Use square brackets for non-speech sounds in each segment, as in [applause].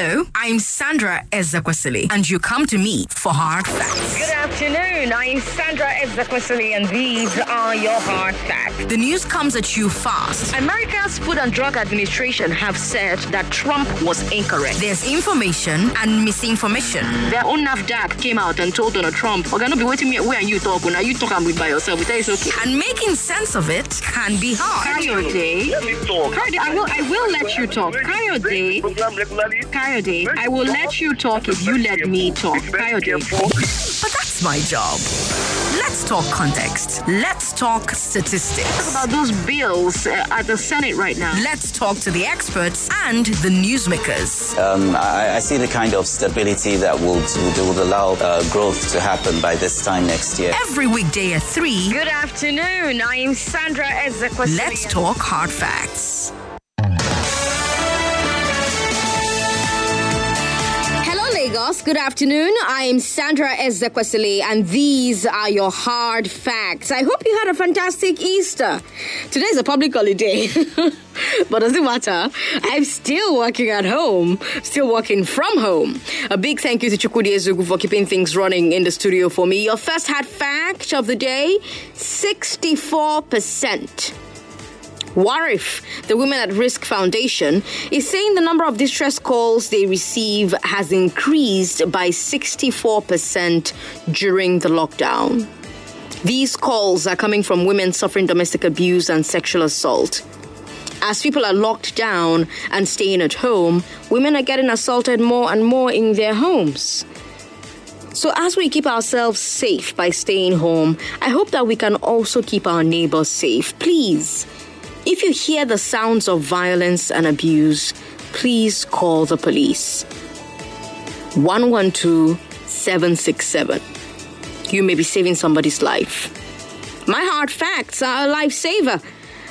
Hello, I'm Sandra Ezekwesili, and you come to me for hard facts. Good afternoon. I'm Sandra Ezekwesili, and these are your hard facts. The news comes at you fast. America's Food and Drug Administration have said that Trump was incorrect. There's information and misinformation. Their own NAFDAC came out and told Donald Trump, "We're gonna be waiting me where you talk. Now you talk and with by yourself. We tell it's okay." And making sense of it can be hard. Coyote, Coyote, I will, I will let you talk. Coyote, Coyote, I will let you talk if you let me talk. Coyote. But that's my job. Let's talk context. Let's talk statistics. Talk About those bills uh, at the Senate right now. Let's talk to the experts and the newsmakers. Um, I, I see the kind of stability that will, would, would allow uh, growth to happen by this time next year. Every weekday at 3, Good afternoon. I'm Sandra Ezekwesili. let's talk hard facts. Lagos. Good afternoon. I'm Sandra Ezekwesili, and these are your hard facts. I hope you had a fantastic Easter. Today's a public holiday, [laughs] but doesn't matter. I'm still working at home, still working from home. A big thank you to Chukudi Ezugu for keeping things running in the studio for me. Your first hard fact of the day 64%. Warif, the Women at Risk Foundation, is saying the number of distress calls they receive has increased by 64% during the lockdown. These calls are coming from women suffering domestic abuse and sexual assault. As people are locked down and staying at home, women are getting assaulted more and more in their homes. So, as we keep ourselves safe by staying home, I hope that we can also keep our neighbors safe. Please, if you hear the sounds of violence and abuse, please call the police. 112 767. You may be saving somebody's life. My hard facts are a lifesaver.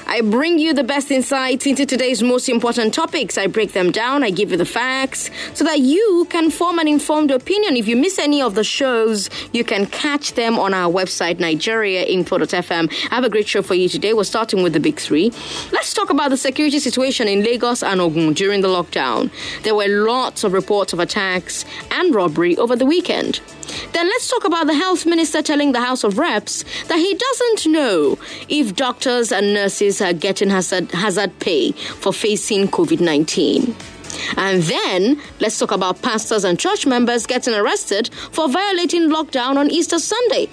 I bring you the best insights into today's most important topics. I break them down, I give you the facts so that you can form an informed opinion. If you miss any of the shows, you can catch them on our website, nigeriainfo.fm. I have a great show for you today. We're starting with the big three. Let's talk about the security situation in Lagos and Ogun during the lockdown. There were lots of reports of attacks and robbery over the weekend. Then let's talk about the health minister telling the House of Reps that he doesn't know if doctors and nurses are getting hazard, hazard pay for facing COVID 19. And then let's talk about pastors and church members getting arrested for violating lockdown on Easter Sunday.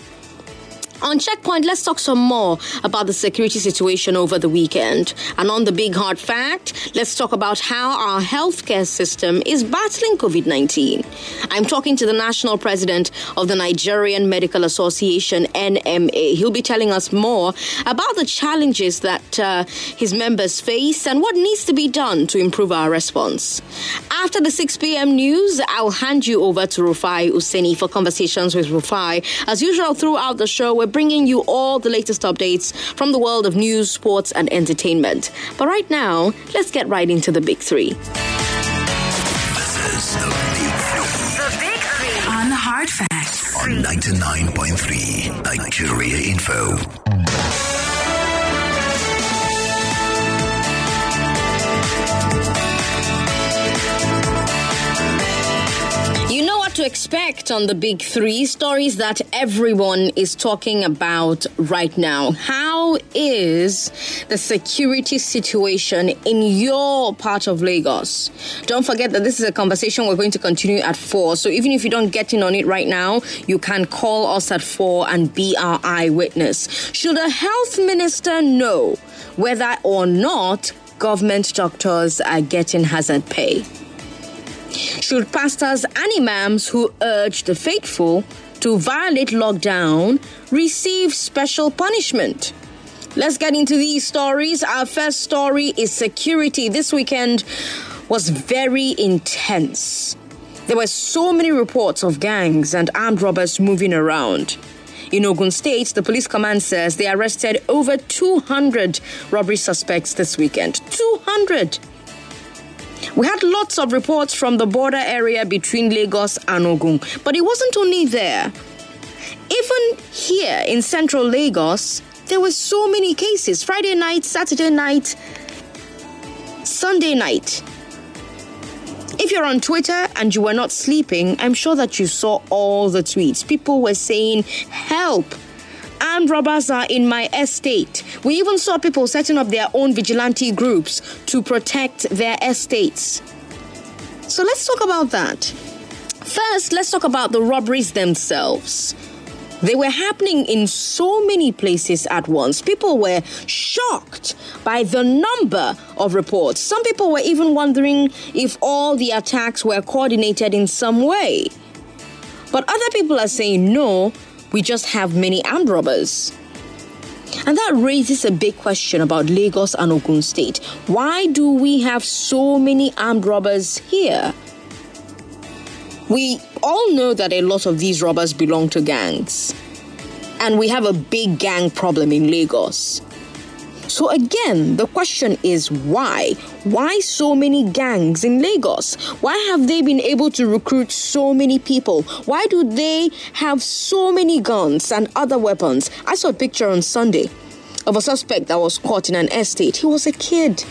On Checkpoint, let's talk some more about the security situation over the weekend. And on the big hard fact, let's talk about how our healthcare system is battling COVID 19. I'm talking to the national president of the Nigerian Medical Association, NMA. He'll be telling us more about the challenges that uh, his members face and what needs to be done to improve our response. After the 6 p.m. news, I'll hand you over to Rufai Oseni for conversations with Rufai. As usual, throughout the show, we're bringing you all the latest updates from the world of news, sports, and entertainment. But right now, let's get right into the big three. This is the Big Three The big three. On the hard facts. on 99.3 Nigeria Info. Expect on the big three stories that everyone is talking about right now. How is the security situation in your part of Lagos? Don't forget that this is a conversation we're going to continue at four. So even if you don't get in on it right now, you can call us at four and be our eyewitness. Should a health minister know whether or not government doctors are getting hazard pay? Should pastors and imams who urge the faithful to violate lockdown receive special punishment? Let's get into these stories. Our first story is security. This weekend was very intense. There were so many reports of gangs and armed robbers moving around. In Ogun State, the police command says they arrested over 200 robbery suspects this weekend. 200! We had lots of reports from the border area between Lagos and Ogun, but it wasn't only there. Even here in central Lagos, there were so many cases Friday night, Saturday night, Sunday night. If you're on Twitter and you were not sleeping, I'm sure that you saw all the tweets. People were saying, Help! Armed robbers are in my estate. We even saw people setting up their own vigilante groups to protect their estates. So let's talk about that. First, let's talk about the robberies themselves. They were happening in so many places at once. People were shocked by the number of reports. Some people were even wondering if all the attacks were coordinated in some way. But other people are saying no, we just have many armed robbers. And that raises a big question about Lagos and Ogun State. Why do we have so many armed robbers here? We all know that a lot of these robbers belong to gangs. And we have a big gang problem in Lagos. So, again, the question is why? Why so many gangs in Lagos? Why have they been able to recruit so many people? Why do they have so many guns and other weapons? I saw a picture on Sunday of a suspect that was caught in an estate. He was a kid,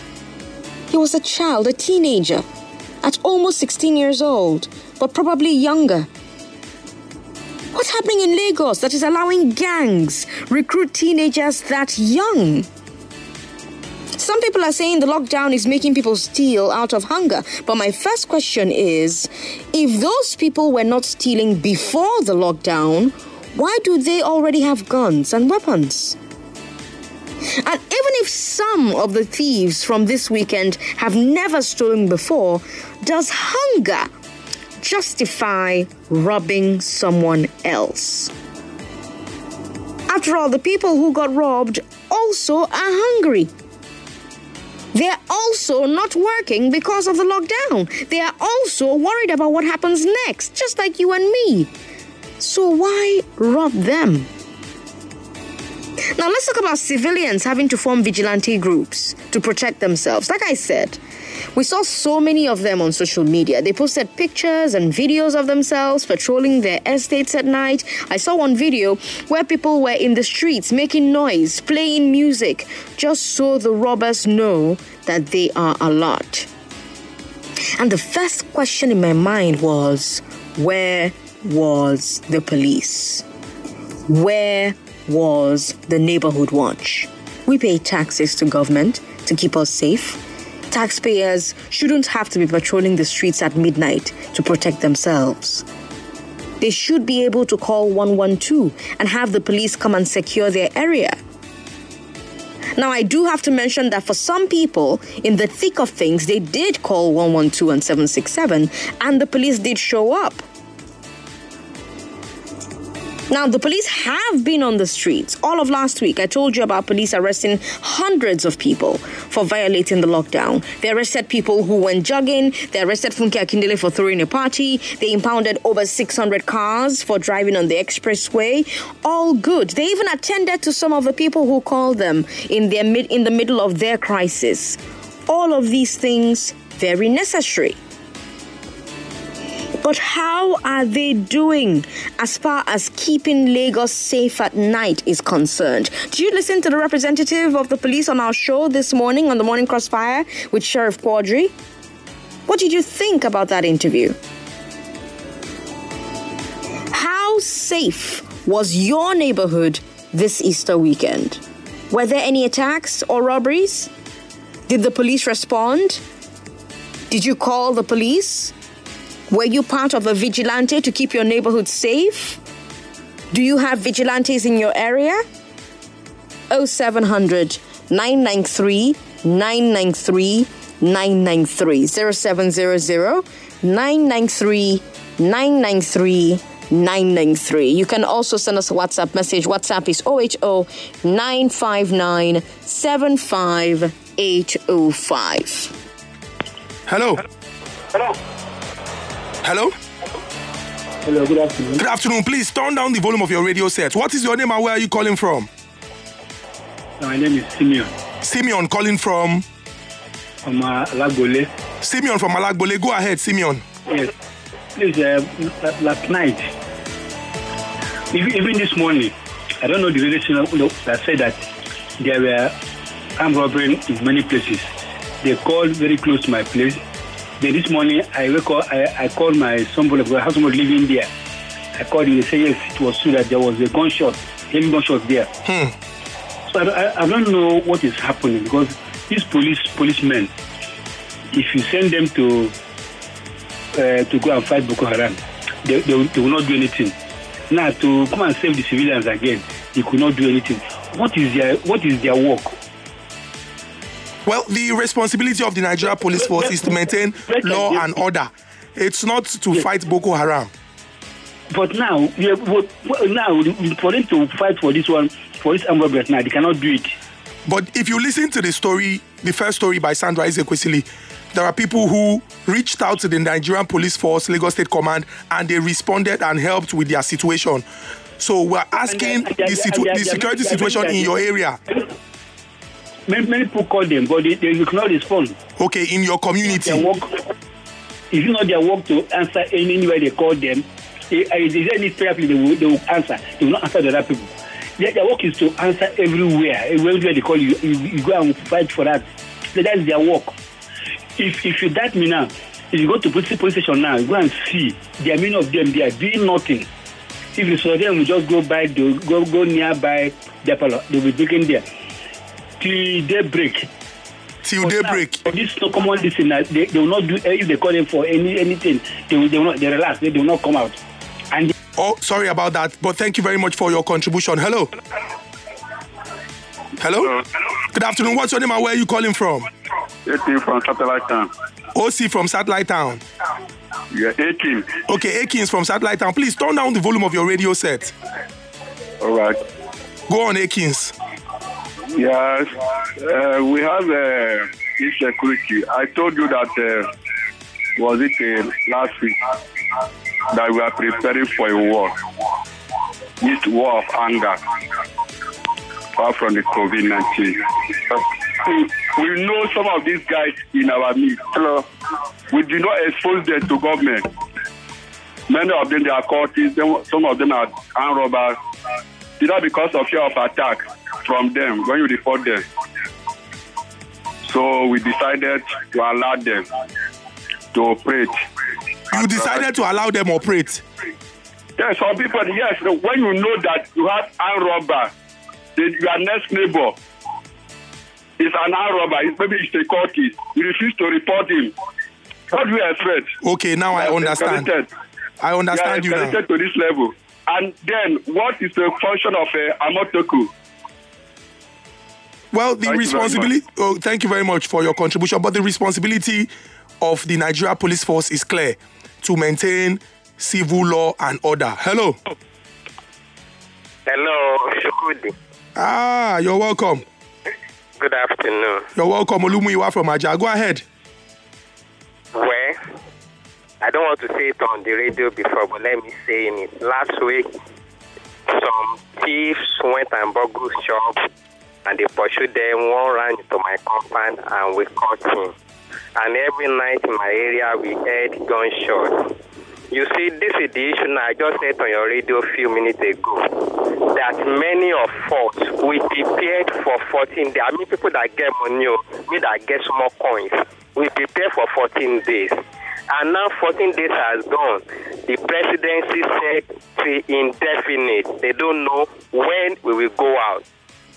he was a child, a teenager, at almost 16 years old but probably younger. What's happening in Lagos that is allowing gangs recruit teenagers that young? Some people are saying the lockdown is making people steal out of hunger. But my first question is if those people were not stealing before the lockdown, why do they already have guns and weapons? And even if some of the thieves from this weekend have never stolen before, does hunger justify robbing someone else. After all, the people who got robbed also are hungry. They're also not working because of the lockdown. They are also worried about what happens next, just like you and me. So why rob them? Now let's talk about civilians having to form vigilante groups to protect themselves. Like I said, we saw so many of them on social media. They posted pictures and videos of themselves patrolling their estates at night. I saw one video where people were in the streets making noise, playing music, just so the robbers know that they are alert. And the first question in my mind was where was the police? Where was the neighborhood watch? We pay taxes to government to keep us safe taxpayers shouldn't have to be patrolling the streets at midnight to protect themselves. They should be able to call 112 and have the police come and secure their area. Now, I do have to mention that for some people, in the thick of things, they did call 112 and 767, and the police did show up. Now, the police have been on the streets. All of last week, I told you about police arresting hundreds of people for violating the lockdown. They arrested people who went jogging. They arrested Funke Akindele for throwing a party. They impounded over 600 cars for driving on the expressway. All good. They even attended to some of the people who called them in their mid, in the middle of their crisis. All of these things very necessary. But how are they doing as far as keeping Lagos safe at night is concerned? Did you listen to the representative of the police on our show this morning on the Morning Crossfire with Sheriff Quadri? What did you think about that interview? How safe was your neighborhood this Easter weekend? Were there any attacks or robberies? Did the police respond? Did you call the police? Were you part of a vigilante to keep your neighborhood safe? Do you have vigilantes in your area? 0700 993 993 993 0700 993 993 993. You can also send us a WhatsApp message. WhatsApp is OHO 959 75805. Hello. Hello. Hello? Hello, good afternoon. Good afternoon. Please turn down the volume of your radio set. What is your name and where are you calling from? My name is Simeon Simeon calling from from uh, Alagbole. Simeon from Malagbole. Go ahead, Simeon. Yes. Please, uh, last night, even, this morning, I don't know the radio station you know, that said that there were armed robbery in many places. They called very close to my place. Then this morning, I wake up, I, I called my somebody because I have somebody living there. I called him. They said yes, it was true that there was a gunshot, heavy gunshot there. So I, I, I don't know what is happening because these police policemen, if you send them to uh, to go and fight Boko Haram, they, they, will- they will not do anything. Now to come and save the civilians again, they could not do anything. What is their what is their work? Well, the responsibility of the Nigeria Police Force is to maintain law and order. It's not to fight Boko Haram. But now, yeah, but, but now for them to fight for this one, for this armed now, they cannot do it. But if you listen to the story, the first story by Sandra Ezekwesili, there are people who reached out to the Nigerian Police Force, Lagos State Command, and they responded and helped with their situation. So we're asking and they- the, situ- and the security situation in your area, Many, many people call them, but they, they cannot respond. okay, in your Their community. work, if you know their work to answer any anywhere they call them, eh, if there's any therapy they will, they will answer. They will not answer the other people. Their, their work is to answer everywhere. Everywhere they call you, you, you go and fight for that. So that's their work. If if you doubt me now, if you go to police, police station now, go and see. There are many of them. They are doing nothing. If you saw them, will just go by, they go go nearby their. They will be breaking there till daybreak. Till daybreak. For this no common listener, they, they will not do if they call them for any anything. They will, they will not they relax. They, they will not come out. And Oh, sorry about that, but thank you very much for your contribution. Hello. Hello. Uh, Good afternoon. What's your name and where are you calling from? 18 from Satellite Town. OC from Satellite Town. Yeah, 18. Okay, Akins from Satellite Town. Please turn down the volume of your radio set. All right. Go on, Akins. Yes, uh, we have uh, insecurity. I told you that, uh, was it uh, last week, that we are preparing for a war. This war of anger, far from the COVID 19. We know some of these guys in our midst. We do not expose them to government. Many of them they are cultists, some of them are armed robbers. It's not because of fear of attack from them when you report them. So we decided to allow them to operate. You decided to allow them operate. Yes, some people, yes, when you know that you have armed robber, your next neighbor is an armed robber, maybe it's a cultist, you refuse to report him. What do you expect? Okay, now I understand. I understand you you now. to this level. And then, what is the function of uh, Amotekun? Well, the Thank you responsibility. Oh, thank you very much for your contribution. But the responsibility of the Nigeria Police Force is clear to maintain civil law and order. Hello. Hello, Shukudi. Ah, you're welcome. Good afternoon. You're welcome, Olumuyiwa from Aja. Go ahead. Well, I don't want to say it on the radio before, but let me say in it. Last week, some thieves went and burgled shop, and they pursued them. One ran into my compound, and we caught him. And every night in my area, we heard gunshots. You see, this is the issue. I just said on your radio a few minutes ago that many of us we prepared for 14 days. I mean, people that get money, oh, me that get small coins, we prepare for 14 days. And now 14 days has gone. The presidency said to indefinite. They don't know when we will go out.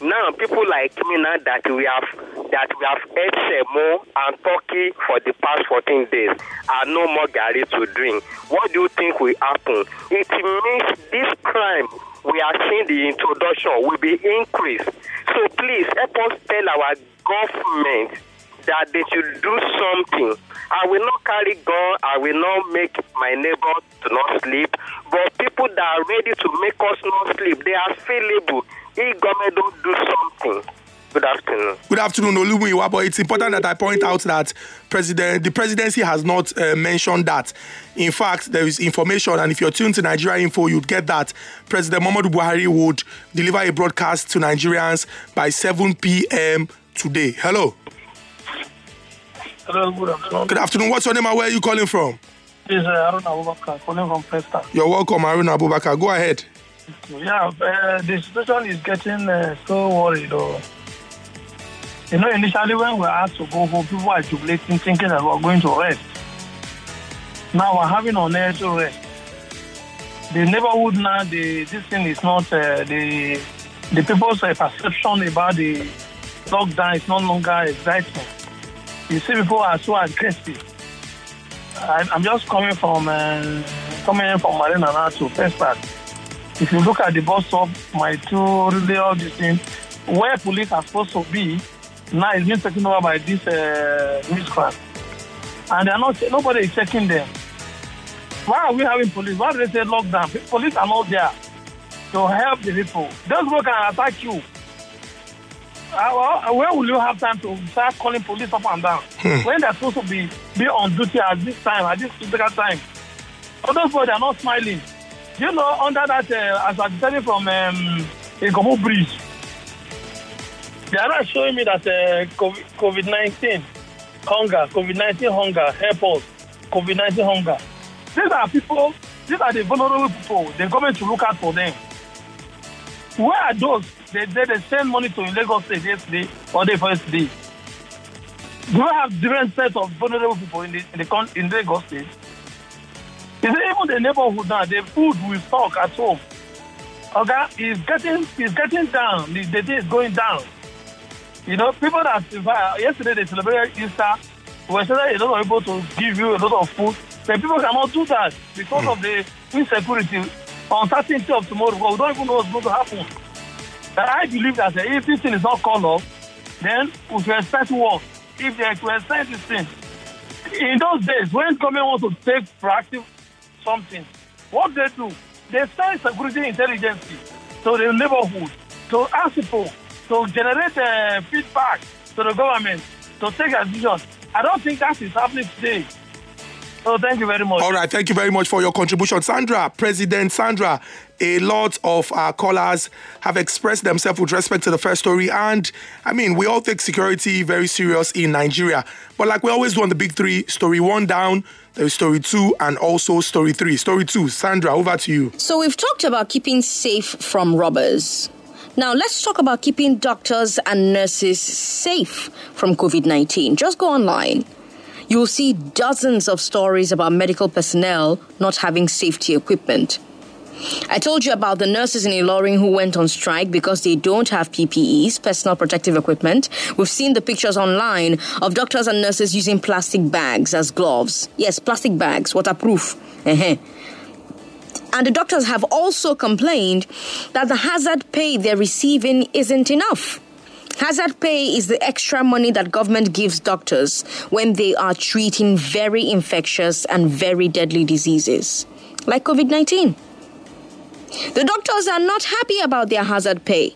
Now people like me now that we have that we have ate semo and turkey for the past 14 days and no more gari to drink. What do you think will happen? It means this crime we are seeing the introduction will be increased. So please help us tell our government that they should do something. I will not carry gun. I will not make my neighbor to not sleep. But people that are ready to make us not sleep, they are available. If government don't do something. Good afternoon. Good afternoon, Olumuyiwa. But it's important that I point out that president, the presidency has not uh, mentioned that. In fact, there is information, and if you're tuned to Nigeria Info, you'd get that President Muhammadu Buhari would deliver a broadcast to Nigerians by 7 p.m. today. Hello. Hello, good afternoon. Good afternoon. What's your name and where are you calling from? This is uh, Arun Abubakar calling from Preston. You're welcome, Arun Abubakar. Go ahead. Yeah, uh, the situation is getting uh, so worried. Though. You know, initially when we asked to go home, people were jubilating, thinking that we were going to rest. Now we're having unnecessary rest. The neighborhood now, the this thing is not uh, the the people's uh, perception about the lockdown is no longer exciting. You see, people are so aggressive. I, I'm just coming from uh, coming from Marina now to First Park. If you look at the bus stop, my two really all this thing, where police are supposed to be, now it's being taken over by this uh, miscreant. And they're not, nobody is checking them. Why are we having police? Why do they say lockdown? Police are not there to help the people. Those people can attack you. Uh, well, where will you have time to start calling police up and down when they're supposed to be, be on duty at this time, at this critical time? All those people, they're not smiling. You know, under that, uh, as I'm telling from um, Ikomo Bridge, they are not showing me that uh, COVID 19 hunger, COVID 19 hunger, help us, COVID 19 hunger. These are people, these are the vulnerable people. The government should look out for them. Where are those? They, they, they send money to Lagos State yesterday or the first day. Do we have different sets of vulnerable people in the in the in Lagos State? Is it even the neighborhood now? The food we stock at home. Okay, is getting is getting down. The, the day is going down. You know, people that survive. Yesterday they celebrated Easter. We saying a lot of to give you a lot of food. But people cannot do that because of the insecurity, uncertainty of tomorrow. We don't even know what's going to happen. But I believe that uh, if this thing is not called off, then we should expect war. If they expect this thing. In those days, when government wants to take proactive something, what they do, they send security intelligence to the neighborhood to ask people to generate uh, feedback to the government to take a decision. I don't think that is happening today. So thank you very much. All right, thank you very much for your contribution. Sandra, President Sandra, a lot of our callers have expressed themselves with respect to the first story. And I mean, we all take security very serious in Nigeria. But like we always do on the big three, story one down, there is story two, and also story three. Story two, Sandra, over to you. So we've talked about keeping safe from robbers. Now, let's talk about keeping doctors and nurses safe from COVID 19. Just go online. You'll see dozens of stories about medical personnel not having safety equipment. I told you about the nurses in Ilorin who went on strike because they don't have PPEs, personal protective equipment. We've seen the pictures online of doctors and nurses using plastic bags as gloves. Yes, plastic bags, waterproof. Uh-huh. And the doctors have also complained that the hazard pay they're receiving isn't enough. Hazard pay is the extra money that government gives doctors when they are treating very infectious and very deadly diseases, like COVID 19. The doctors are not happy about their hazard pay.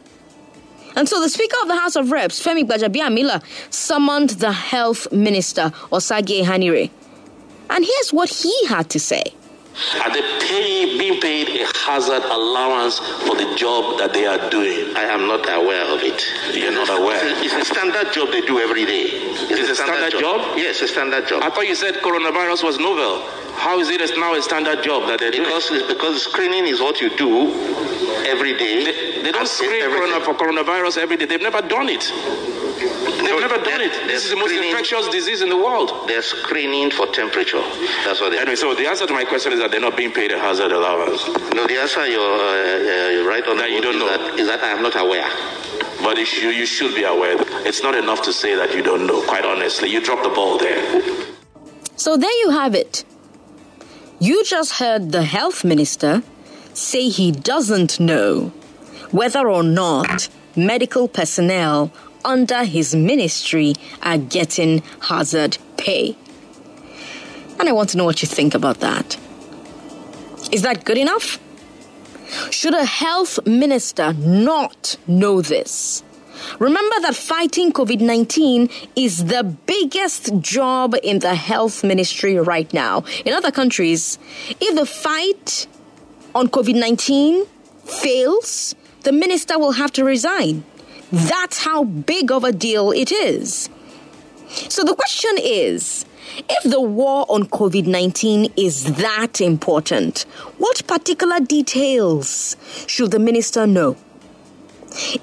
And so the Speaker of the House of Reps, Femi Gbajabiamila, summoned the Health Minister, Osagie Ehanire. And here's what he had to say. Are they pay, being paid a hazard allowance for the job that they are doing? I am not aware of it. You're not aware? It's a standard job they do every day. It's, it's a standard, standard job? job? Yes, a standard job. I thought you said coronavirus was novel. How is it now a standard job that they do? Because, because screening is what you do every day. They, they don't screen corona for coronavirus every day. They've never done it. They've never done it. This is the most infectious disease in the world. They're screening for temperature. That's what they're. Anyway, so the answer to my question is that they're not being paid a hazard allowance. No, the answer you're, uh, you're right on that you don't is know. That, is that I am not aware. But you should, you should be aware. It's not enough to say that you don't know, quite honestly. You dropped the ball there. So there you have it. You just heard the health minister say he doesn't know whether or not medical personnel under his ministry are getting hazard pay. And I want to know what you think about that. Is that good enough? Should a health minister not know this? Remember that fighting COVID 19 is the biggest job in the health ministry right now. In other countries, if the fight on COVID 19 fails, the minister will have to resign. That's how big of a deal it is. So the question is if the war on COVID 19 is that important, what particular details should the minister know?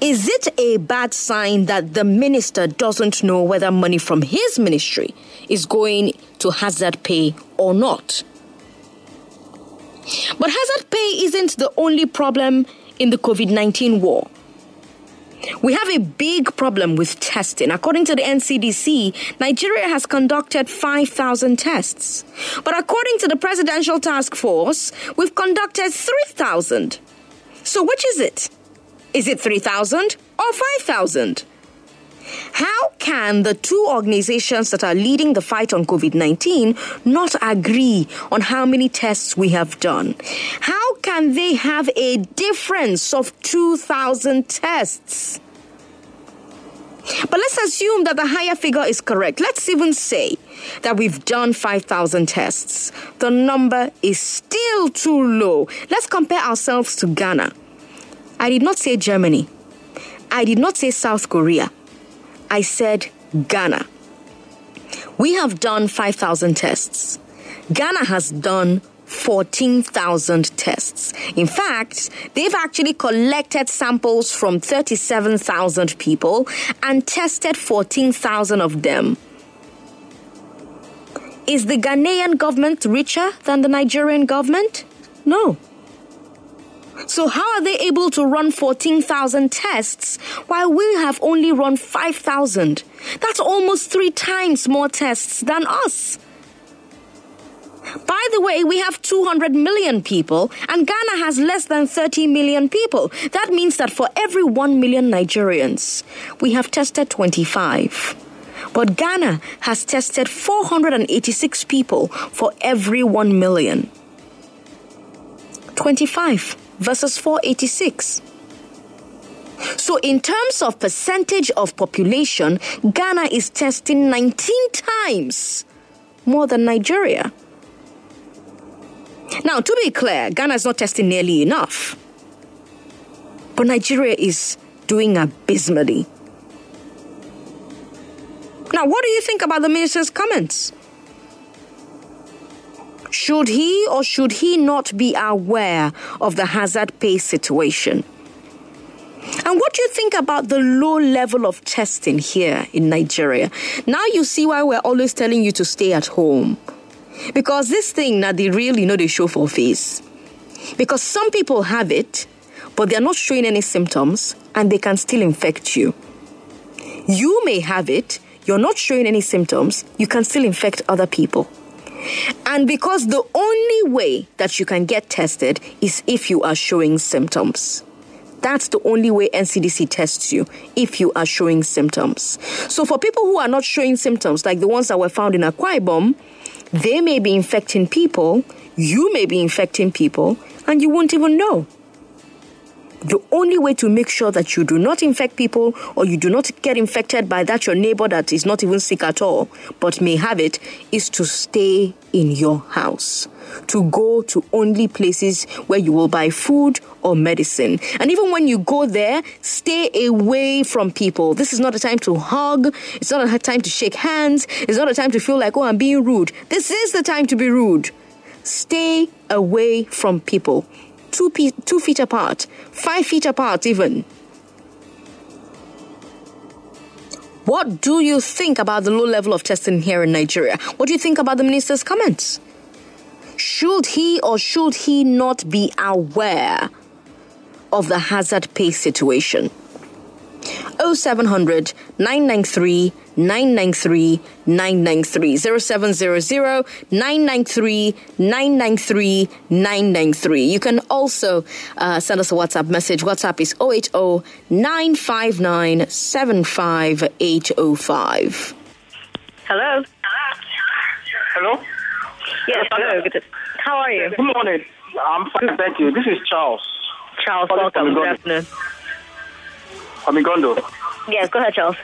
Is it a bad sign that the minister doesn't know whether money from his ministry is going to hazard pay or not? But hazard pay isn't the only problem in the COVID 19 war. We have a big problem with testing. According to the NCDC, Nigeria has conducted 5,000 tests. But according to the Presidential Task Force, we've conducted 3,000. So which is it? Is it 3,000 or 5,000? How can the two organizations that are leading the fight on COVID 19 not agree on how many tests we have done? How can they have a difference of 2,000 tests? But let's assume that the higher figure is correct. Let's even say that we've done 5,000 tests. The number is still too low. Let's compare ourselves to Ghana. I did not say Germany. I did not say South Korea. I said Ghana. We have done 5,000 tests. Ghana has done 14,000 tests. In fact, they've actually collected samples from 37,000 people and tested 14,000 of them. Is the Ghanaian government richer than the Nigerian government? No. So, how are they able to run 14,000 tests while we have only run 5,000? That's almost three times more tests than us. By the way, we have 200 million people, and Ghana has less than 30 million people. That means that for every 1 million Nigerians, we have tested 25. But Ghana has tested 486 people for every 1 million. 25 versus 486. So, in terms of percentage of population, Ghana is testing 19 times more than Nigeria. Now, to be clear, Ghana is not testing nearly enough. But Nigeria is doing abysmally. Now, what do you think about the minister's comments? Should he or should he not be aware of the hazard pay situation? And what do you think about the low level of testing here in Nigeria? Now you see why we're always telling you to stay at home. Because this thing, now they really know they show for face. Because some people have it, but they're not showing any symptoms and they can still infect you. You may have it, you're not showing any symptoms, you can still infect other people. And because the only way that you can get tested is if you are showing symptoms. That's the only way NCDC tests you if you are showing symptoms. So for people who are not showing symptoms, like the ones that were found in Akwa they may be infecting people, you may be infecting people, and you won't even know. The only way to make sure that you do not infect people or you do not get infected by that your neighbor that is not even sick at all but may have it is to stay in your house. To go to only places where you will buy food or medicine. And even when you go there, stay away from people. This is not a time to hug. It's not a time to shake hands. It's not a time to feel like, oh, I'm being rude. This is the time to be rude. Stay away from people two, pe- two feet apart, five feet apart, even. What do you think about the low level of testing here in Nigeria? What do you think about the minister's comments? Should he or should he not be aware of the hazard pay situation? 0700 993 993 993 0700 993 993 993. You can also uh, send us a WhatsApp message. WhatsApp is 080 959 75805. Hello. Hello? Yes, hello. How are you? Good morning. I'm fine, thank you. This is Charles. Charles, welcome. Good afternoon. Amigondo. Yes, go ahead, Charles.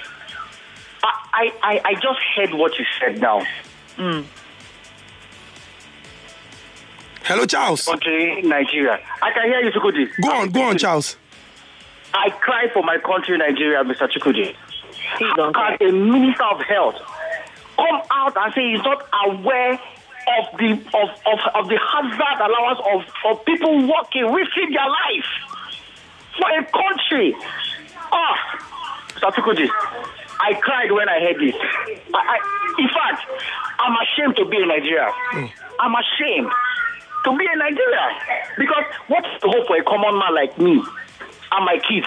I, I, I just heard what you said now. Mm. Hello, Charles. Country, Nigeria. I can hear you, Chukwudi. Go on, go on, Charles. I cry for my country, Nigeria, Mr. Chukwudi. How can a minister of health come out and say he's not aware of the of, of, of the hazard allowance of, of people working, risking their life for a country? Ah, Mr. Chukwudi, I cried when I heard this. I, I, in fact, I'm ashamed to be in Nigeria. Hmm. I'm ashamed. to be a Nigerian Because what is the hope for a common man like me and my kids?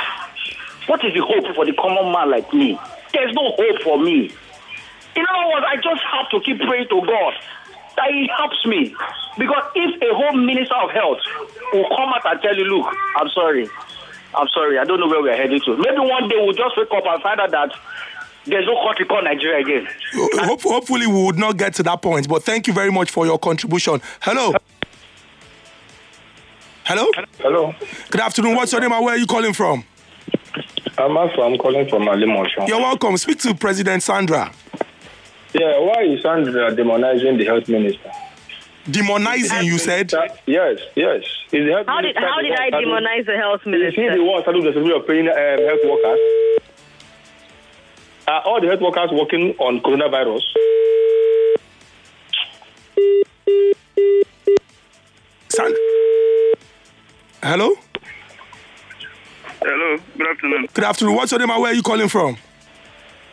What is the hope for the common man like me? There's no hope for me. In other words, I just have to keep praying to God that He helps me. Because if a home minister of health will come out and tell you, look, I'm sorry, I'm sorry, I don't know where we're heading to. Maybe one day we'll just wake up and find out that there's no country called Nigeria again. Hope, hopefully, we would not get to that point. But thank you very much for your contribution. Hello. Hello. Hello. Good afternoon. What's your name and where are you calling from? I'm also, I'm calling from Alimosho. You're welcome. Speak to President Sandra. Yeah, why is Sandra demonizing the health minister? Demonizing, you said? Yes, yes. Is the health How did minister how the did I one starting- demonize the health Is he minister? the one starting the responsibility of paying um, health workers? Are all the health workers working on coronavirus? San- Hello. Hello, good afternoon. Good afternoon. What's your name and where are you calling from?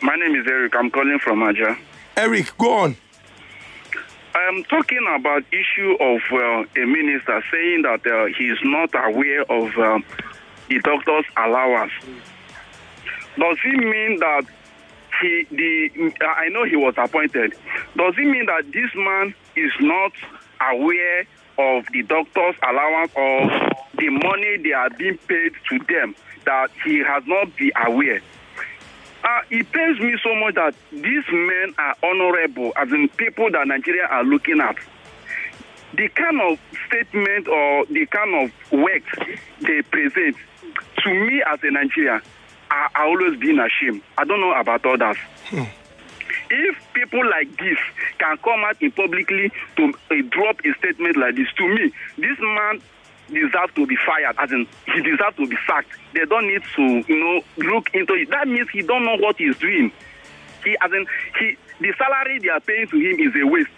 My name is Eric. I'm calling from Aja. Eric, go on. I'm talking about issue of uh, a minister saying that uh, he is not aware of um, the doctor's allowance. Does it mean that he the I know he was appointed. Does it mean that this man is not aware of the doctor's allowance or the money they are being paid to them? That he has not been aware. Uh, it pains me so much that these men are honorable, as in people that Nigeria are looking at. The kind of statement or the kind of work they present, to me as a Nigerian, I, I always been ashamed. I don't know about others. If people like this can come out in publicly to uh, drop a statement like this, to me, this man deserves to be fired, as in he deserves to be sacked. They don't need to, you know, look into it. That means he don't know what he's doing. He, as in, he, the salary they are paying to him is a waste.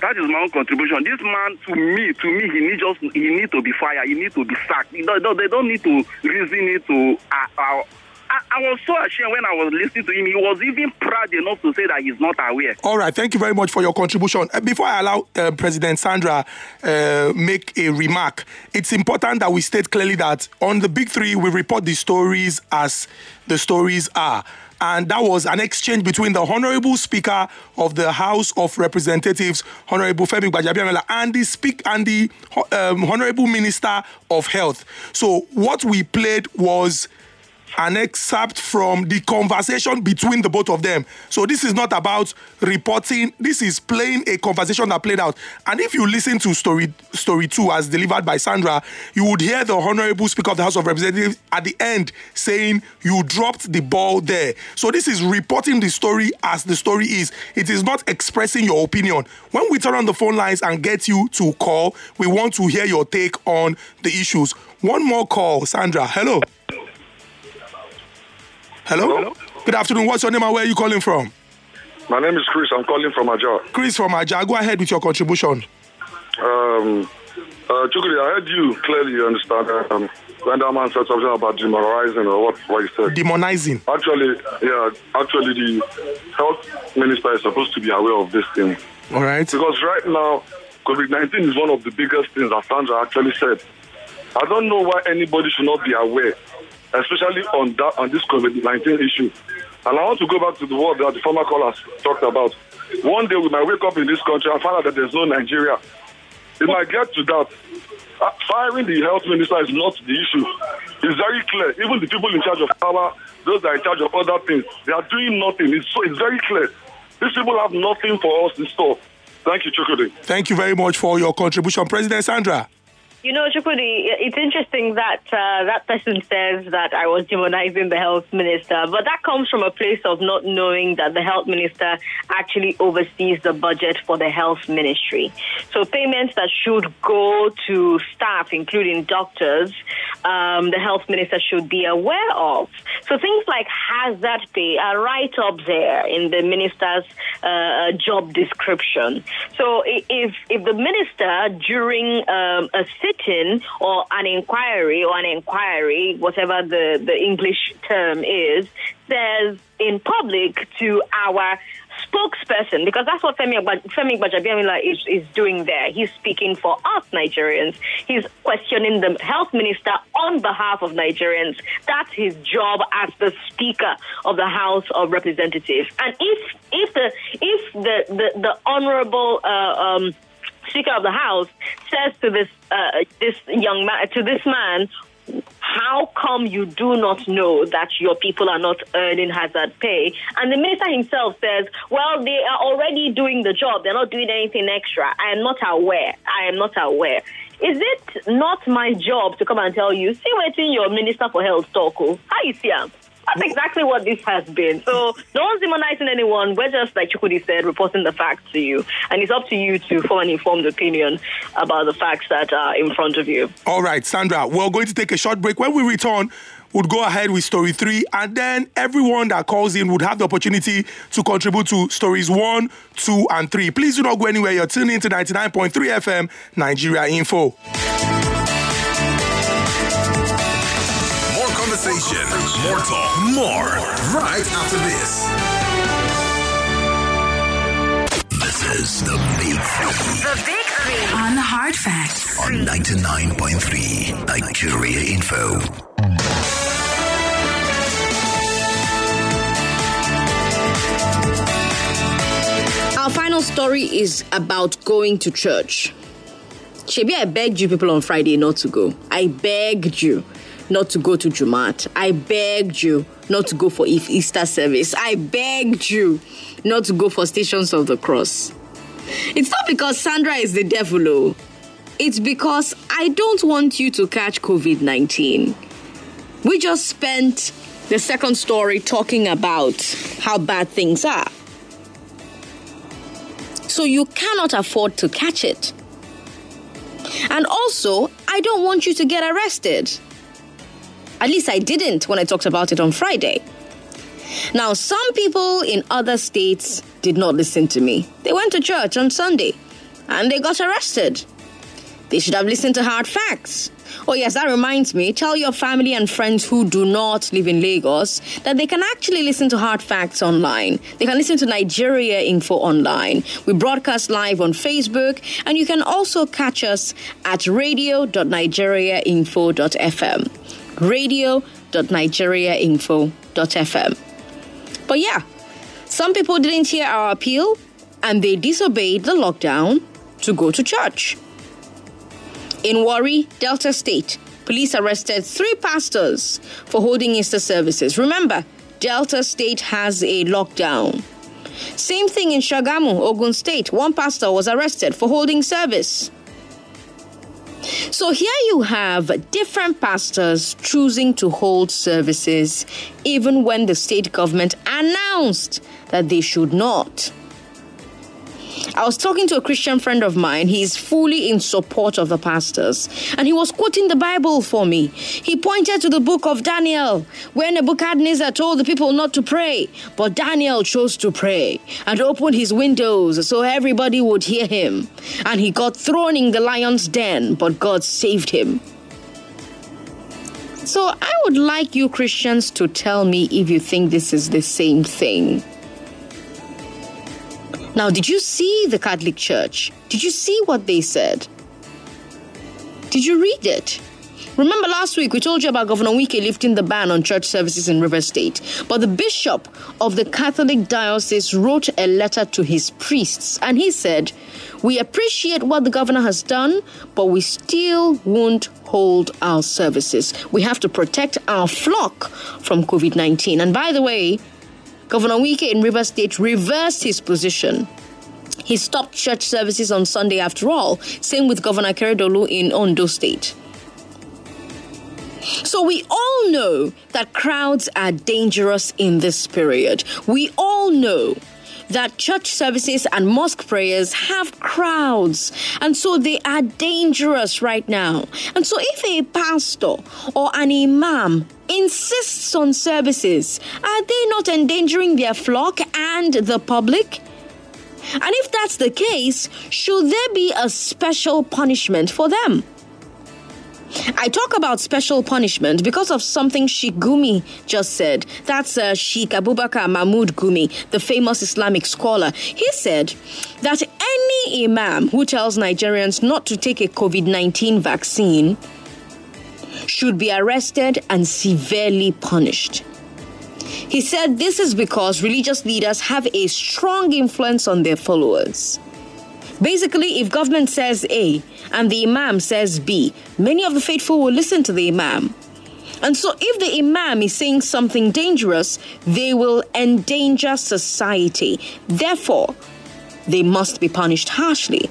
That is my own contribution. This man, to me, to me, he need just he need to be fired. He need to be sacked. They don't, they don't need to reason it to. Uh, uh, I, I was so ashamed when I was listening to him. He was even proud enough to say that he's not aware. All right, thank you very much for your contribution. Uh, Before I allow uh, President Sandra uh, make a remark, it's important that we state clearly that on the big three, we report the stories as the stories are. And that was an exchange between the Honorable Speaker of the House of Representatives, Honorable Femi Gbajabiamila, and the speak and the um, Honorable Minister of Health. So what we played was an excerpt from the conversation between the both of them. So this is not about reporting. This is playing a conversation that played out. And if you listen to story story two as delivered by Sandra, you would hear the honorable speaker of the House of Representatives at the end saying you dropped the ball there. So this is reporting the story as the story is. It is not expressing your opinion. When we turn on the phone lines and get you to call, we want to hear your take on the issues. One more call, Sandra. Hello. Hello? Good afternoon. What's your name and where are you calling from? My name is Chris. I'm calling from Aja. Chris from Aja. Go ahead with your contribution. Um, uh, Chukudi, I heard you clearly. You understand? Um, when that man said something about demonizing or what, what he said. Demonizing. Actually, yeah. Actually, the health minister is supposed to be aware of this thing. All right. Because right now, COVID-19 is one of the biggest things that Sandra actually said. I don't know why anybody should not be aware, especially on that on this COVID-19 issue. And I want to go back to the word that the former callers talked about. One day we might wake up in this country and find out that there's no Nigeria. It might get to that. Uh, firing the health minister is not the issue. It's very clear. Even the people in charge of power, those that are in charge of other things, they are doing nothing. It's, so, it's very clear. These people have nothing for us in store. Thank you, Chukudi. Thank you very much for your contribution. President Sandra. You know, Chukudi, it's interesting that uh, that person says that I was demonizing the health minister, but that comes from a place of not knowing that the health minister actually oversees the budget for the health ministry. So payments that should go to staff, including doctors, um, the health minister should be aware of. So things like hazard pay are right up there in the minister's uh, job description. So if if the minister during um, a or an inquiry or an inquiry, whatever the, the English term is, says in public to our spokesperson, because that's what Femi, Femi Gbajabiamila is, is doing there. He's speaking for us Nigerians. He's questioning the health minister on behalf of Nigerians. That's his job as the Speaker of the House of Representatives. And if if the if the the, the honourable uh, um, Speaker of the House says to this uh, this young man to this man, how come you do not know that your people are not earning hazard pay? And the minister himself says, well, they are already doing the job. They're not doing anything extra. I am not aware. I am not aware. Is it not my job to come and tell you, see what your minister for health talk? How you see him? That's exactly what this has been. So no one's demonizing anyone. We're just, like Chukwudi said, reporting the facts to you. And it's up to you to form an informed opinion about the facts that are in front of you. All right, Sandra, we're going to take a short break. When we return, would we'll go ahead with story three, and then everyone that calls in would have the opportunity to contribute to stories one, two, and three. Please do not go anywhere. You're tuning into 99.3 FM Nigeria Info. More conversation, more talk, more right after this. This is the Big Three. The Big Three on Hard Facts on 99.3 Nigeria Info. Our final story is about going to church. Shebi, I begged you people on Friday not to go. I begged you not to go to Jumat. I begged you not to go for Easter service. I begged you not to go for Stations of the Cross. It's not because Sandra is the devil, oh. It's because I don't want you to catch COVID 19. We just spent the second story talking about how bad things are. So you cannot afford to catch it. And also, I don't want you to get arrested. At least I didn't when I talked about it on Friday. Now, some people in other states did not listen to me. They went to church on Sunday and they got arrested. They should have listened to hard facts. Oh, yes, that reminds me. Tell your family and friends who do not live in Lagos that they can actually listen to hard facts online. They can listen to Nigeria Info online. We broadcast live on Facebook, and you can also catch us at radio.nigeriainfo.fm. Radio.nigeriainfo.fm. But yeah, some people didn't hear our appeal and they disobeyed the lockdown to go to church. In Warri, Delta State, police arrested three pastors for holding Easter services. Remember, Delta State has a lockdown. Same thing in Shagamu, Ogun State. One pastor was arrested for holding service. So here you have different pastors choosing to hold services even when the state government announced that they should not. I was talking to a Christian friend of mine. He's fully in support of the pastors. And he was quoting the Bible for me. He pointed to the book of Daniel, where Nebuchadnezzar told the people not to pray. But Daniel chose to pray and opened his windows so everybody would hear him. And he got thrown in the lion's den, but God saved him. So I would like you Christians to tell me if you think this is the same thing. Now, did you see the Catholic Church? Did you see what they said? Did you read it? Remember last week we told you about Governor Wike lifting the ban on church services in River State, but the bishop of the Catholic Diocese wrote a letter to his priests and he said, "We appreciate what the governor has done, but we still won't hold our services. We have to protect our flock from COVID-19." And by the way, Governor Wike in River State reversed his position. He stopped church services on Sunday after all. Same with Governor Akeredolu in Ondo State. So we all know that crowds are dangerous in this period. We all know that church services and mosque prayers have crowds, and so they are dangerous right now. And so, if a pastor or an imam insists on services, are they not endangering their flock and the public? And if that's the case, should there be a special punishment for them? I talk about special punishment because of something Sheikh Gumi just said. That's uh, Sheikh Abubakar Mahmoud Gumi, the famous Islamic scholar. He said that any imam who tells Nigerians not to take a COVID 19 vaccine should be arrested and severely punished. He said this is because religious leaders have a strong influence on their followers. Basically, if government says A and the Imam says B, many of the faithful will listen to the Imam. And so, if the Imam is saying something dangerous, they will endanger society. Therefore, they must be punished harshly.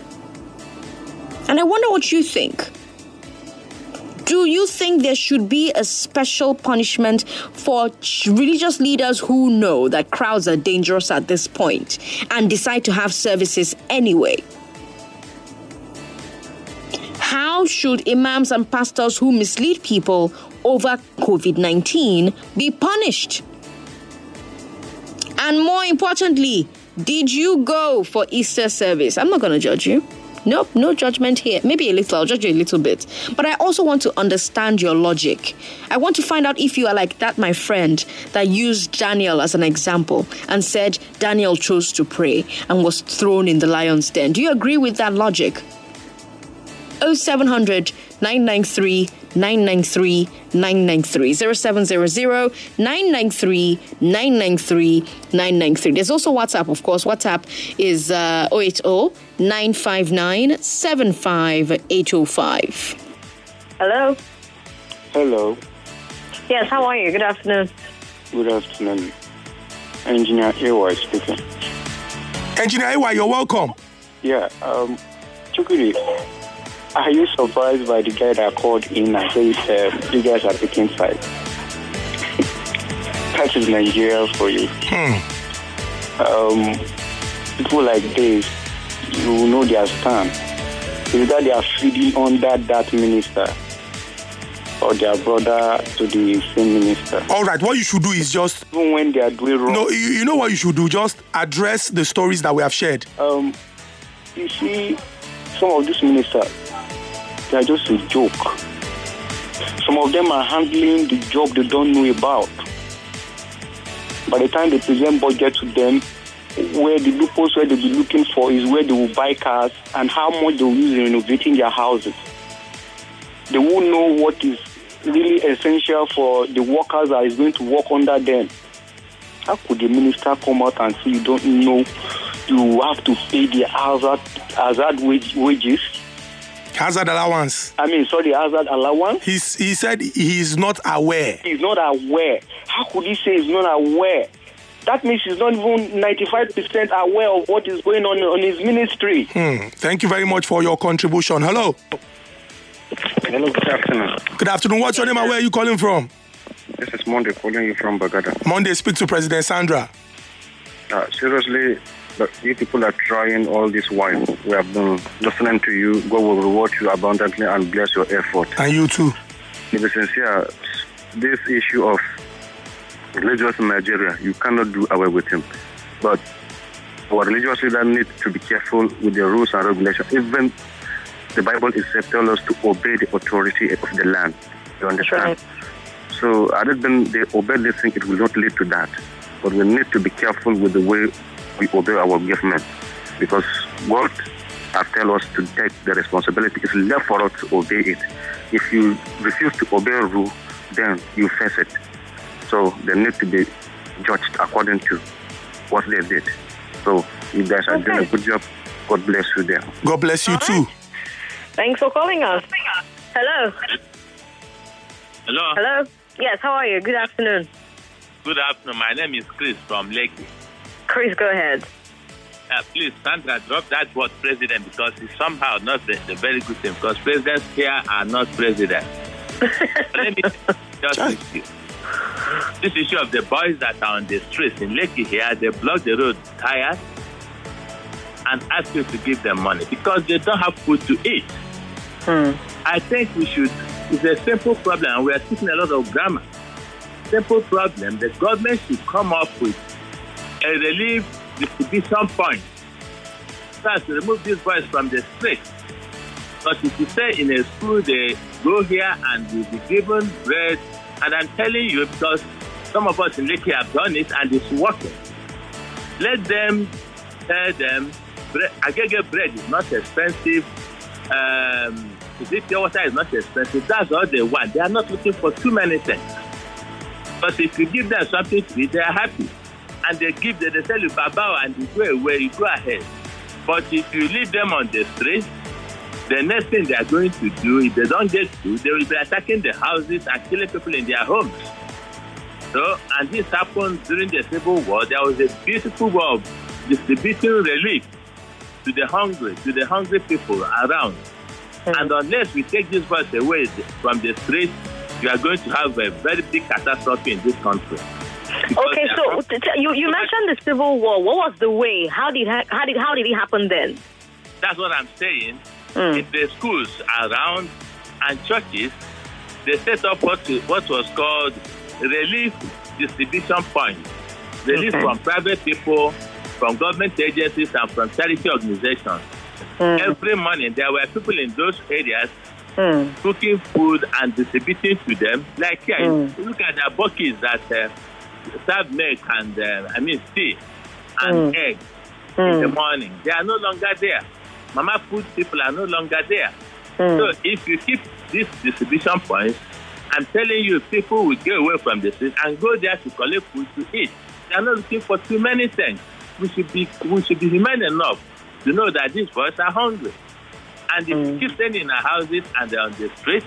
And I wonder what you think. Do you think there should be a special punishment for religious leaders who know that crowds are dangerous at this point and decide to have services anyway? How should imams and pastors who mislead people over COVID 19 be punished? And more importantly, did you go for Easter service? I'm not going to judge you. Nope, no judgment here. Maybe a little, I'll judge you a little bit. But I also want to understand your logic. I want to find out if you are like that, my friend, that used Daniel as an example and said Daniel chose to pray and was thrown in the lion's den. Do you agree with that logic? 0700 993 993 993 0700 993 993 993. There's also WhatsApp, of course. WhatsApp is uh, 080 959 75805. Hello. Hello. Yes, how are you? Good afternoon. Good afternoon. Engineer AY speaking. Engineer AY, you're welcome. Yeah, um, Chukwudi, are you surprised by the guy that called in and said um, you guys are taking sides? [laughs] that is Nigeria for you. Um, people like this, you know their stand. Either they are feeding under that minister or their brother to the same minister. All right, what you should do is just. Even when they are doing wrong. No, you, you know what you should do? Just address the stories that we have shared. Um, you see, some of these ministers, they are just a joke. Some of them are handling the job they don't know about. By the time they present budget to them, where the loopholes where they'll be looking for is where they will buy cars and how much they will use in renovating their houses. They won't know what is really essential for the workers that is going to work under them. How could the minister come out and say you don't know you have to pay the hazard hazard wage, wages? Hazard allowance. I mean, sorry, hazard allowance. He's, he said he's not aware. He's not aware. How could he say he's not aware? That means he's not even 95% aware of what is going on on his ministry. Hmm. Thank you very much for your contribution. Hello. Hello, good afternoon. Good afternoon. What's your name and where are you calling from? This is Monday calling you from Bagada. Monday, speak to President Sandra. Uh, seriously, but you people are trying all this while. We have been listening to you. God will reward you abundantly and bless your effort. And you too. To be sincere, this issue of religious in Nigeria, you cannot do away with him. But our religious leaders need to be careful with the rules and regulations. Even the Bible itself tells us to obey the authority of the land. You understand? So, other than they obey this thing, it will not lead to that. But we need to be careful with the way we obey our government because God has told us to take the responsibility. It's left for us to obey it. If you refuse to obey a rule, then you face it. So they need to be judged according to what they did. So you guys are doing a good job. God bless you there. God bless you too. Thanks for calling us. Hello. Hello. Hello. Yes, how are you? Good afternoon. Good afternoon. My name is Chris from Lekki. Chris, go ahead. Uh, please, Sandra, drop that word president because it's somehow not the, the very good thing because presidents here are not presidents. [laughs] Let me just ask you. This issue of the boys that are on the streets in Lekki here, they block the road tires and ask you to give them money because they don't have food to eat. I think we should, it's a simple problem and we are speaking a lot of grammar. Simple problem, the government should come up with a relief distribution point. First, remove these boys from the street. But if you say in a school they go here and you'll be given bread. And I'm telling you, because some of us in Lekki have done it and it's working. Let them tell them, agege bread is not expensive. Um, pure water is not expensive. That's all they want. They are not looking for too many things. But if you give them something to eat, they are happy. And they give them, they tell you, Baba, and you go away, you go ahead. But if you leave them on the street, the next thing they are going to do, if they don't get food, they will be attacking the houses and killing people in their homes. So, and this happened during the Civil War. There was a beautiful war of distributing relief to the hungry, to the hungry people around. And unless we take this verse away from the street, we are going to have a very big catastrophe in this country. Okay, so t- t- you, you mentioned the Civil War. What was the way? How did ha- how did how did it happen then? That's what I'm saying. In the schools around and churches, they set up what, what was called relief distribution points. Relief Okay. from private people, from government agencies, and from charity organizations. Every morning, there were people in those areas cooking food and distributing to them. Like here, Mm. look at the buckets that uh, serve milk and, uh, I mean, tea and Mm. eggs in the Mm. morning. They are no longer there. Mama food people are no longer there. Mm. So if you keep these distribution points, I'm telling you, people will get away from the street and go there to collect food to eat. They are not looking for too many things. We should be we should be humane enough to know that these boys are hungry. And if you keep staying in our houses and they're on the street,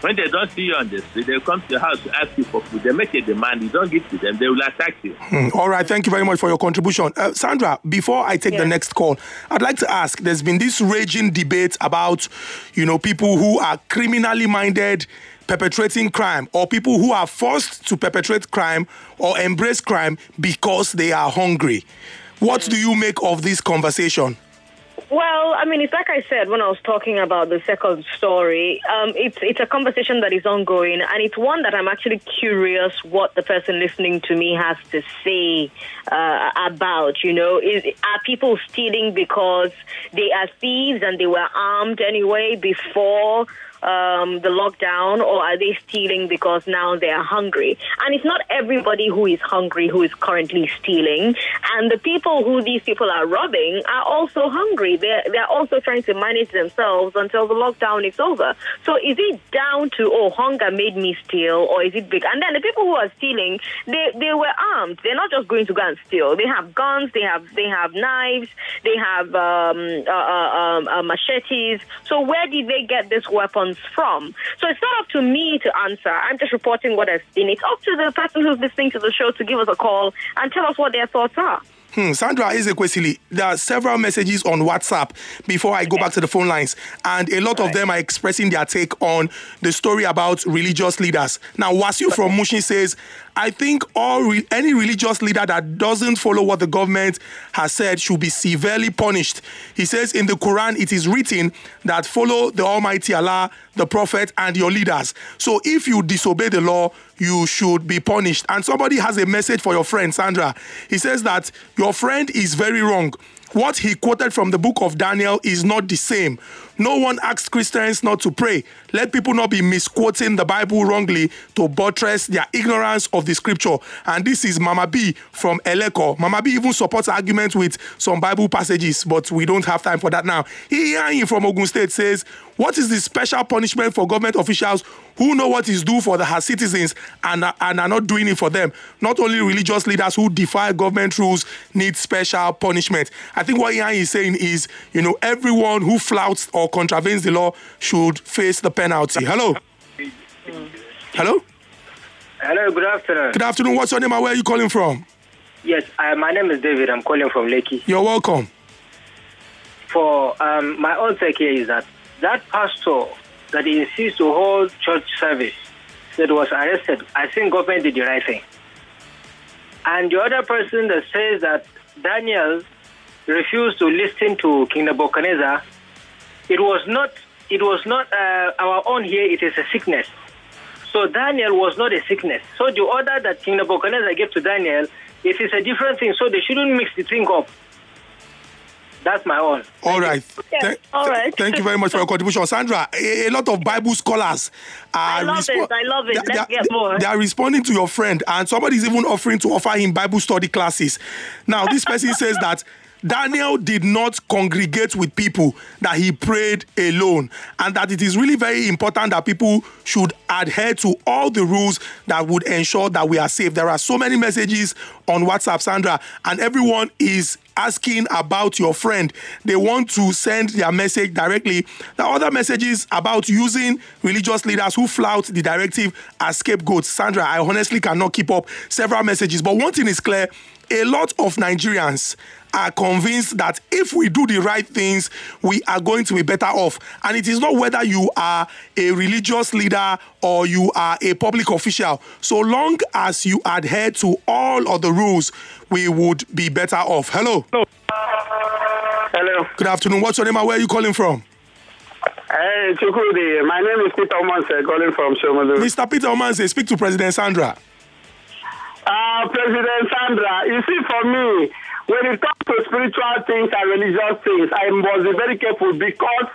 when they don't see you on the street, they come to your house to ask you for food. They make a demand. You don't give to them, they will attack you. Hmm, All right, thank you very much for your contribution. Uh, Sandra, before I take the next call, I'd like to ask there's been this raging debate about, you know, people who are criminally minded perpetrating crime or people who are forced to perpetrate crime or embrace crime because they are hungry. What do you make of this conversation? Well, I mean, it's like I said when I was talking about the second story. Um, it's it's a conversation that is ongoing, and it's one that I'm actually curious what the person listening to me has to say uh, about. You know, is are people stealing because they are thieves and they were armed anyway before? Um, the lockdown, or are they stealing because now they are hungry? And it's not everybody who is hungry who is currently stealing. And the people who these people are robbing are also hungry. They're, they're also trying to manage themselves until the lockdown is over. So is it down to, oh, hunger made me steal, or is it big? And then the people who are stealing, they, they were armed. They're not just going to go and steal. They have guns, they have, they have knives, they have um, uh, uh, um, uh, machetes. So where did they get these weapons from? So it's not up to me to answer. I'm just reporting what I've seen. It's up to the person who's listening to the show to give us a call and tell us what their thoughts are. Hmm, Sandra Ezekwesili, there are several messages on WhatsApp before I go back to the phone lines, and a lot of them are expressing their take on the story about religious leaders. Now, Wasu from Mushin says, I think all re- any religious leader that doesn't follow what the government has said should be severely punished. He says in the Quran it is written that follow the Almighty Allah, the Prophet, and your leaders. So if you disobey the law, you should be punished. And somebody has a message for your friend, Sandra. He says that your friend is very wrong. What he quoted from the book of Daniel is not the same. No one asks Christians not to pray. Let people not be misquoting the Bible wrongly to buttress their ignorance of the scripture. And this is Mama B from Eleko. Mama B even supports arguments with some Bible passages, but we don't have time for that now. Iyan from Ogun State says, What is the special punishment for government officials who know what is due for the her citizens and, are- and are not doing it for them? Not only religious leaders who defy government rules need special punishment. I think what Iyan is saying is, you know, everyone who flouts or contravenes the law should face the penalty. Hello? Hello? Hello, good afternoon. Good afternoon. What's your name and where are you calling from? Yes, my name is David. I'm calling from Lekki. You're welcome. For um, my own take here is that that pastor that he insists to hold church service that was arrested, I think government did the right thing. And the other person that says that Daniel refused to listen to King Nebuchadnezzar, it was not. It was not uh, our own here. It is a sickness. So Daniel was not a sickness. So the order that King Nebuchadnezzar gave to Daniel, it is a different thing. So they shouldn't mix the thing up. That's my own. All right. Yeah, Thank- all right. Thank you very much for your contribution, Sandra. A, a lot of Bible scholars are I love it. I love it. they- Let's they- get more. They are responding to your friend, and somebody is even offering to offer him Bible study classes. Now, this person says that Daniel did not congregate with people, that he prayed alone, and that it is really very important that people should adhere to all the rules that would ensure that we are safe. There are so many messages on WhatsApp, Sandra, and everyone is asking about your friend. They want to send their message directly. Are other messages about using religious leaders who flout the directive as scapegoats. Sandra, I honestly cannot keep up several messages. But one thing is clear a lot of Nigerians are convinced that if we do the right things, we are going to be better off. And it is not whether you are a religious leader or you are a public official. So long as you adhere to all of the rules, we would be better off. Hello. Hello. Good afternoon. What's your name and where are you calling from? Hey, Chukwudi. My name is Peter Omanse, calling from Shomolu. Mr. Peter Omanse, speak to President Sandra. Uh, President Sandra, you see, for me, when it comes to spiritual things and religious things, I must be very careful because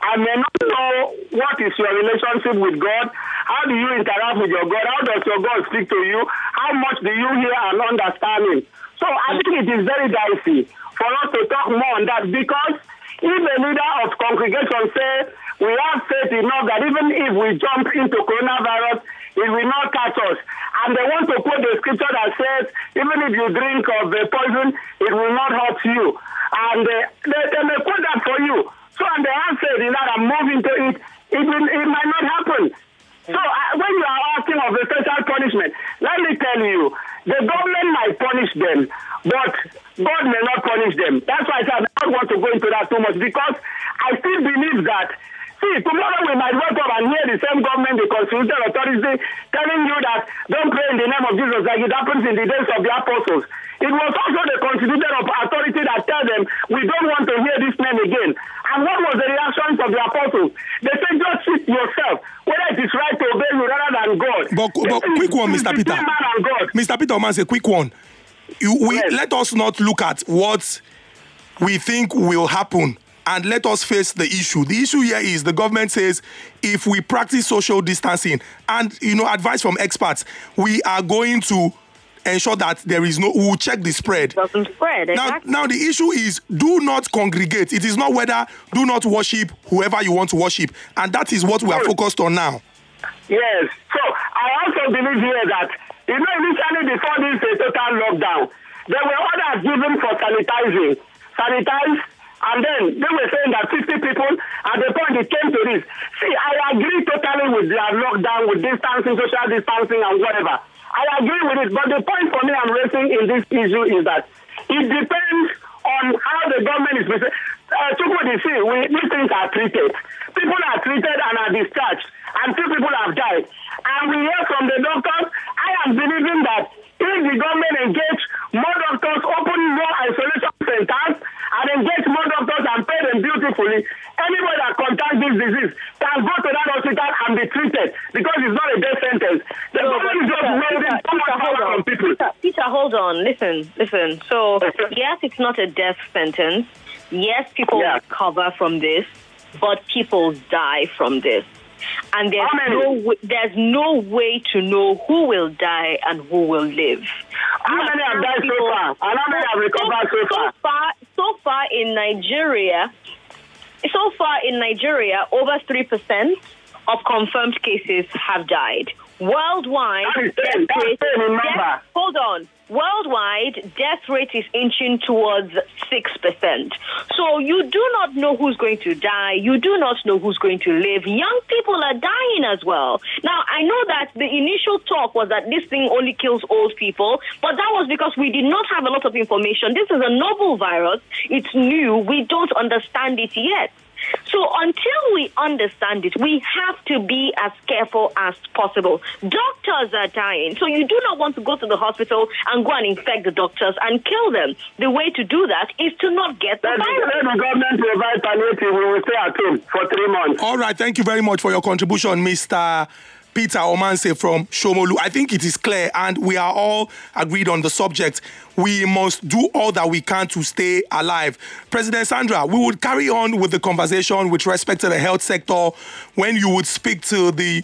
I may not know what is your relationship with God. How do you interact with your God? How does your God speak to you? How much do you hear and understand Him? So I think it is very dicey for us to talk more on that because if a leader of congregation say we have faith enough that even if we jump into coronavirus, it will not catch us. And they want to quote the scripture that says, even if you drink of the poison, it will not hurt you. And uh, they, they may quote that for you. So, and they have faith in that and move into it, it, will, it might not happen. So, uh, when you are asking of a special punishment, let me tell you, the government might punish them, but God may not punish them. That's why I said I don't want to go into that too much because I still believe that See, tomorrow we might wake up and hear the same government, the constitutional authority, telling you that don't pray in the name of Jesus like it happens in the days of the apostles. It was also the constitutional authority that tell them we don't want to hear this name again. And what was the reaction of the apostles? They said, just sit yourself, whether it is right to obey you rather than God. But, but quick one, Mr. Peter. Mr. Peter Omanse, quick one. You, we, Let us not look at what we think will happen and let us face the issue. The issue here is the government says if we practice social distancing and you know advice from experts, we are going to ensure that there is no we will check the spread. Doesn't spread. Now, Exactly. now the issue is do not congregate. It is not whether do not worship whoever you want to worship, and that is what we are focused on now. Yes. So I also believe here that, you know, initially before this total lockdown, there were orders given for sanitizing. Sanitize, and then they were saying that 50 people, at the point it came to this. See, I agree totally with their lockdown, with distancing, social distancing, and whatever. I agree with it. But the point for me I'm raising in this issue is that it depends on how the government is. Uh, Chukwudi, see, we, these things are treated. People are treated and are discharged, and two people have died. And we hear from the doctors, I am believing that if the government engage more doctors, open more isolation centers, engage more doctors and pay them beautifully, anybody that contacts this disease can go to that hospital and be treated because it's not a death sentence. The No, government is just Peter, too much hold power on. people. Peter, Peter, hold on. Listen, listen. So, yes, it's not a death sentence. Yes, people recover from this, but people die from this. And there's no there's no way to know who will die and who will live. How many have died so far? And how many have recovered so? So far, so far in Nigeria, so far in Nigeria, over three percent of confirmed cases have died. Worldwide, death rate, death- hold on. Worldwide, death rate is inching towards six percent. So you do not know who's going to die. You do not know who's going to live. Young people are dying as well. Now I know that the initial talk was that this thing only kills old people, but that was because we did not have a lot of information. This is a novel virus. It's new. We don't understand it yet. So until we understand it, we have to be as careful as possible. Doctors are dying, so you do not want to go to the hospital and go and infect the doctors and kill them. The way to do that is to not get the Let virus. the government provide palliative. We will stay at home for three months. All right, thank you very much for your contribution, Mr. Peter Omanse from Shomolu. I think it is clear, and we are all agreed on the subject. We must do all that we can to stay alive. President Sandra, we would carry on with the conversation with respect to the health sector when you would speak to the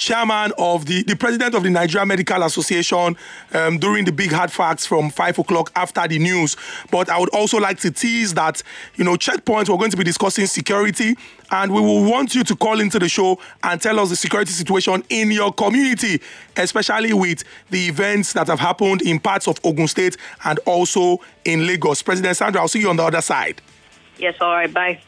chairman of the, the president of the Nigeria Medical Association um, during the big hard facts from five o'clock after the news. But I would also like to tease that, you know, checkpoints, we're going to be discussing security and we will want you to call into the show and tell us the security situation in your community, especially with the events that have happened in parts of Ogun State and also in Lagos. President Sandra, I'll see you on the other side. Yes, all right, bye.